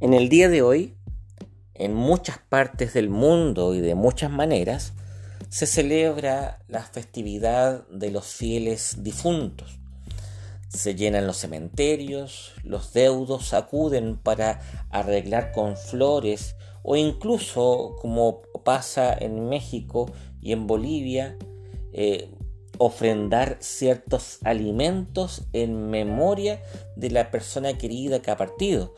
En el día de hoy, en muchas partes del mundo y de muchas maneras, se celebra la festividad de los fieles difuntos. Se llenan los cementerios, los deudos acuden para arreglar con flores o incluso, como pasa en México y en Bolivia, eh, ofrendar ciertos alimentos en memoria de la persona querida que ha partido.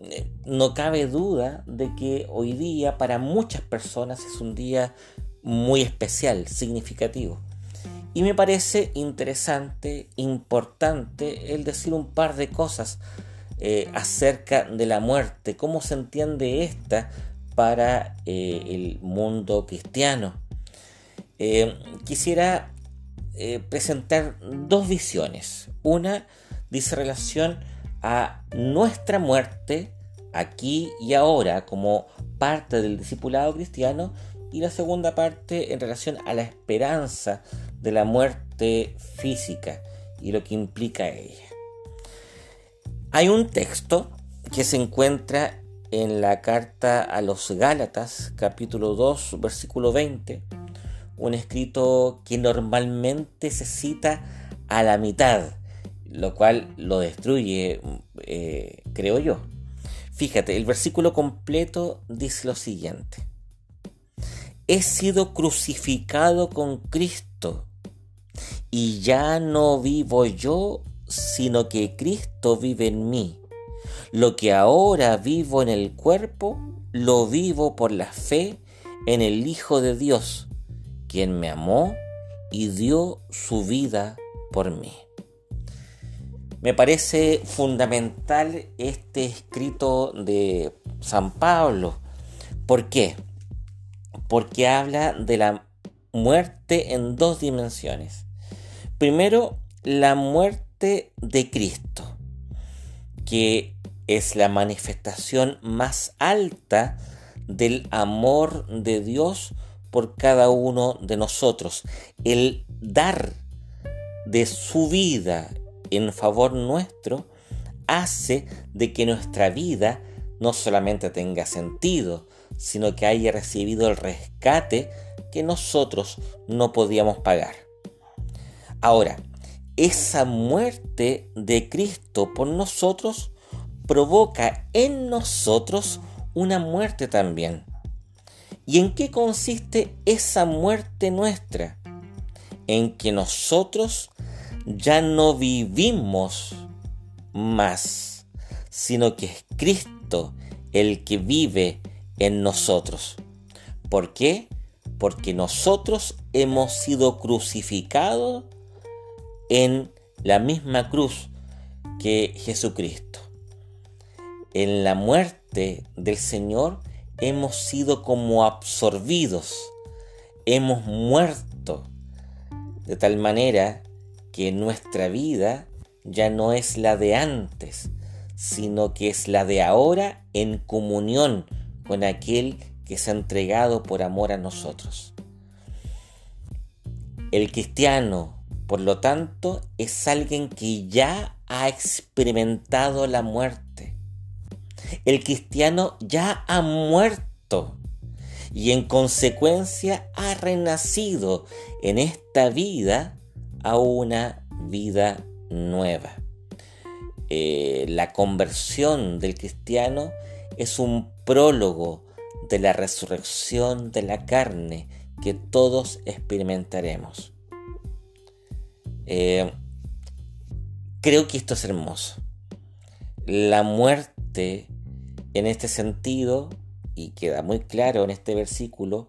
Eh, no cabe duda de que hoy día para muchas personas es un día muy especial, significativo. Y me parece interesante, importante el decir un par de cosas eh, acerca de la muerte, cómo se entiende esta para eh, el mundo cristiano. quisiera presentar dos visiones. Una dice relación a nuestra muerte aquí y ahora como parte del discipulado cristiano y la segunda parte en relación a la esperanza de la muerte física y lo que implica ella. Hay un texto que se encuentra en la carta a los Gálatas, capítulo 2, versículo 20, un escrito que normalmente se cita a la mitad lo cual lo destruye, eh, creo yo. Fíjate, el versículo completo dice lo siguiente. He sido crucificado con Cristo y ya no vivo yo, sino que Cristo vive en mí. Lo que ahora vivo en el cuerpo, lo vivo por la fe en el Hijo de Dios, quien me amó y dio su vida por mí. Me parece fundamental este escrito de San Pablo. ¿Por qué? Porque habla de la muerte en dos dimensiones. Primero, la muerte de Cristo, que es la manifestación más alta del amor de Dios por cada uno de nosotros. El dar de su vida, en favor nuestro hace de que nuestra vida no solamente tenga sentido, sino que haya recibido el rescate que nosotros no podíamos pagar. Ahora, esa muerte de Cristo por nosotros provoca en nosotros una muerte también. ¿Y en qué consiste esa muerte nuestra? En que nosotros ya no vivimos más, sino que es Cristo el que vive en nosotros. ¿Por qué? Porque nosotros hemos sido crucificados en la misma cruz que Jesucristo. En la muerte del Señor hemos sido como absorbidos, hemos muerto, de tal manera que nuestra vida ya no es la de antes, sino que es la de ahora en comunión con aquel que se ha entregado por amor a nosotros. El cristiano, por lo tanto, es alguien que ya ha experimentado la muerte. El cristiano ya ha muerto y en consecuencia ha renacido en esta vida a una vida nueva. Eh, la conversión del cristiano es un prólogo de la resurrección de la carne que todos experimentaremos. Eh, creo que esto es hermoso. La muerte en este sentido, y queda muy claro en este versículo,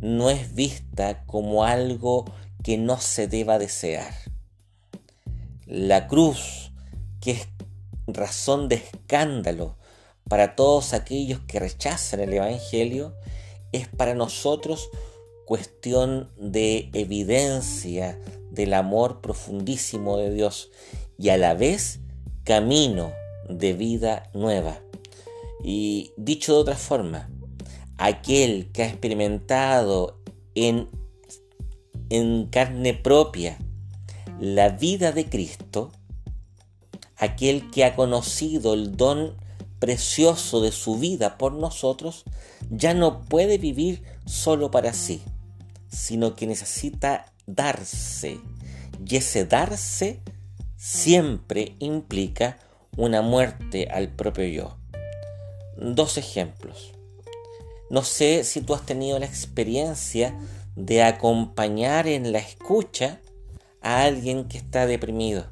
no es vista como algo que no se deba desear. La cruz, que es razón de escándalo para todos aquellos que rechazan el Evangelio, es para nosotros cuestión de evidencia del amor profundísimo de Dios y a la vez camino de vida nueva. Y dicho de otra forma, aquel que ha experimentado en en carne propia la vida de Cristo, aquel que ha conocido el don precioso de su vida por nosotros, ya no puede vivir solo para sí, sino que necesita darse. Y ese darse siempre implica una muerte al propio yo. Dos ejemplos. No sé si tú has tenido la experiencia de acompañar en la escucha a alguien que está deprimido.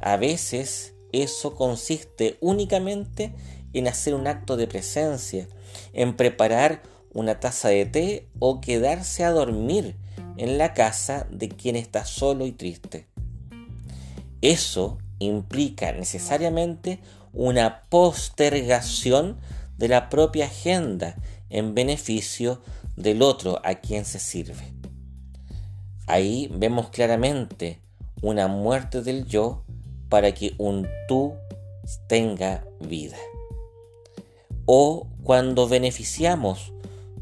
A veces eso consiste únicamente en hacer un acto de presencia, en preparar una taza de té o quedarse a dormir en la casa de quien está solo y triste. Eso implica necesariamente una postergación de la propia agenda en beneficio del otro a quien se sirve. Ahí vemos claramente una muerte del yo para que un tú tenga vida. O cuando beneficiamos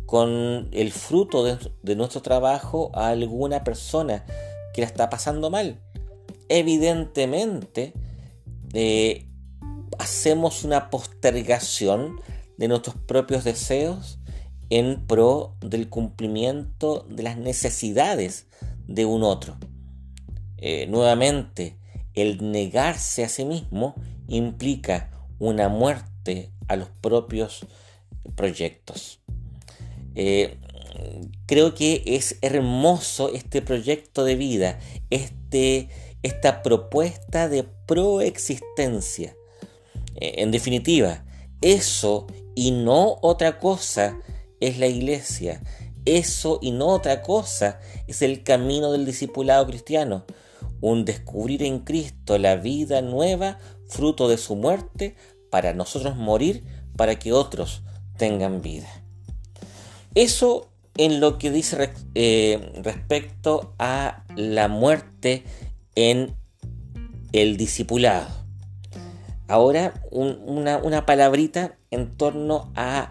con el fruto de, nuestro trabajo a alguna persona que la está pasando mal. Evidentemente, eh, hacemos una postergación de nuestros propios deseos en pro del cumplimiento de las necesidades de un otro. Eh, nuevamente, el negarse a sí mismo implica una muerte a los propios proyectos. Eh, creo que es hermoso este proyecto de vida, este, esta propuesta de proexistencia. Eh, en definitiva, eso y no otra cosa es la iglesia. Eso y no otra cosa es el camino del discipulado cristiano. Un descubrir en Cristo la vida nueva, fruto de su muerte, para nosotros morir, para que otros tengan vida. Eso en lo que dice eh, respecto a la muerte en el discipulado. Ahora una, una palabrita en torno a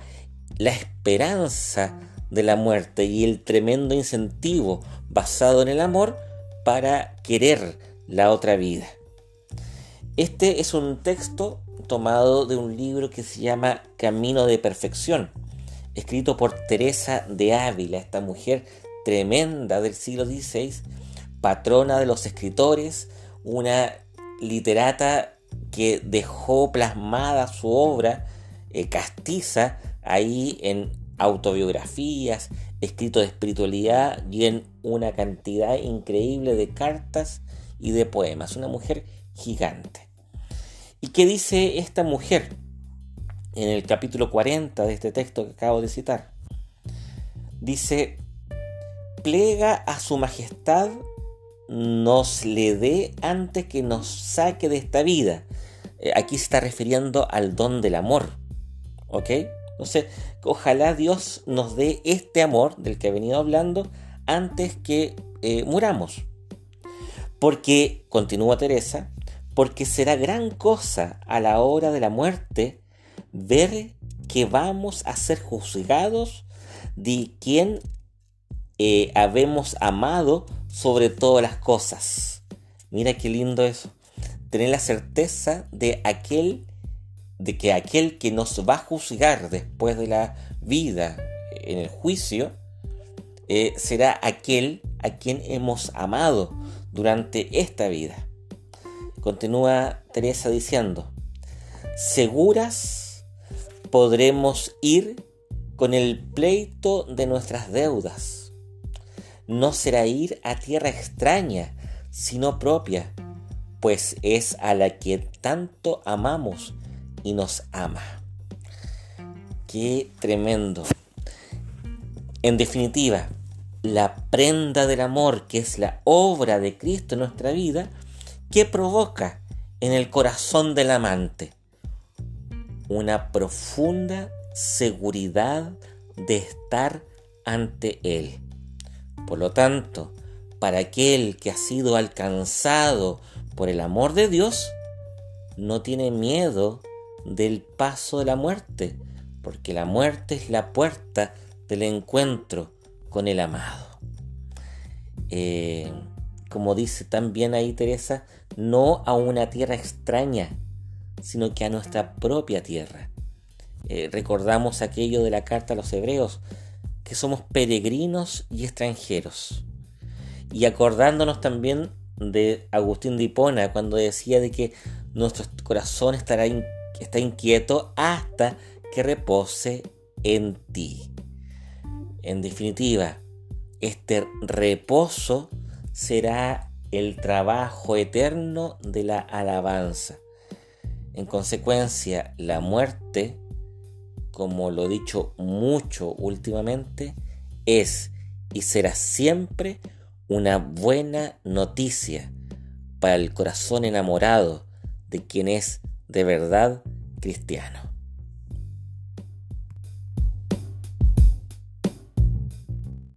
la esperanza de la muerte y el tremendo incentivo basado en el amor para querer la otra vida. Este es un texto tomado de un libro que se llama Camino de Perfección, escrito por Teresa de Ávila, esta mujer tremenda del siglo XVI, patrona de los escritores, una literata que dejó plasmada su obra eh, castiza ahí en autobiografías, escritos de espiritualidad y en una cantidad increíble de cartas y de poemas. Una mujer gigante. ¿Y qué dice esta mujer? en el capítulo 40 de este texto que acabo de citar. Dice, plega a su majestad nos le dé antes que nos saque de esta vida. Eh, aquí se está refiriendo al don del amor. ¿Ok? Entonces, ojalá Dios nos dé este amor del que he venido hablando antes que eh, muramos. Porque, continúa Teresa, porque será gran cosa a la hora de la muerte ver que vamos a ser juzgados de quien eh, habemos amado sobre todas las cosas. Mira qué lindo eso. Tener la certeza de aquel, de que aquel que nos va a juzgar después de la vida en el juicio, eh, será aquel a quien hemos amado durante esta vida. Continúa Teresa diciendo, seguras podremos ir con el pleito de nuestras deudas. No será ir a tierra extraña, sino propia, pues es a la que tanto amamos y nos ama. Qué tremendo. En definitiva, la prenda del amor, que es la obra de Cristo en nuestra vida, que provoca en el corazón del amante una profunda seguridad de estar ante Él. Por lo tanto, para aquel que ha sido alcanzado por el amor de Dios, no tiene miedo del paso de la muerte, porque la muerte es la puerta del encuentro con el amado. Eh, como dice también ahí Teresa, no a una tierra extraña, sino que a nuestra propia tierra. Eh, recordamos aquello de la carta a los hebreos, que somos peregrinos y extranjeros. Y acordándonos también de Agustín de Hipona cuando decía de que nuestro corazón estará está inquieto hasta que repose en ti. En definitiva, este reposo será el trabajo eterno de la alabanza. En consecuencia, la muerte, como lo he dicho mucho últimamente, es y será siempre una buena noticia para el corazón enamorado de quien es de verdad cristiano.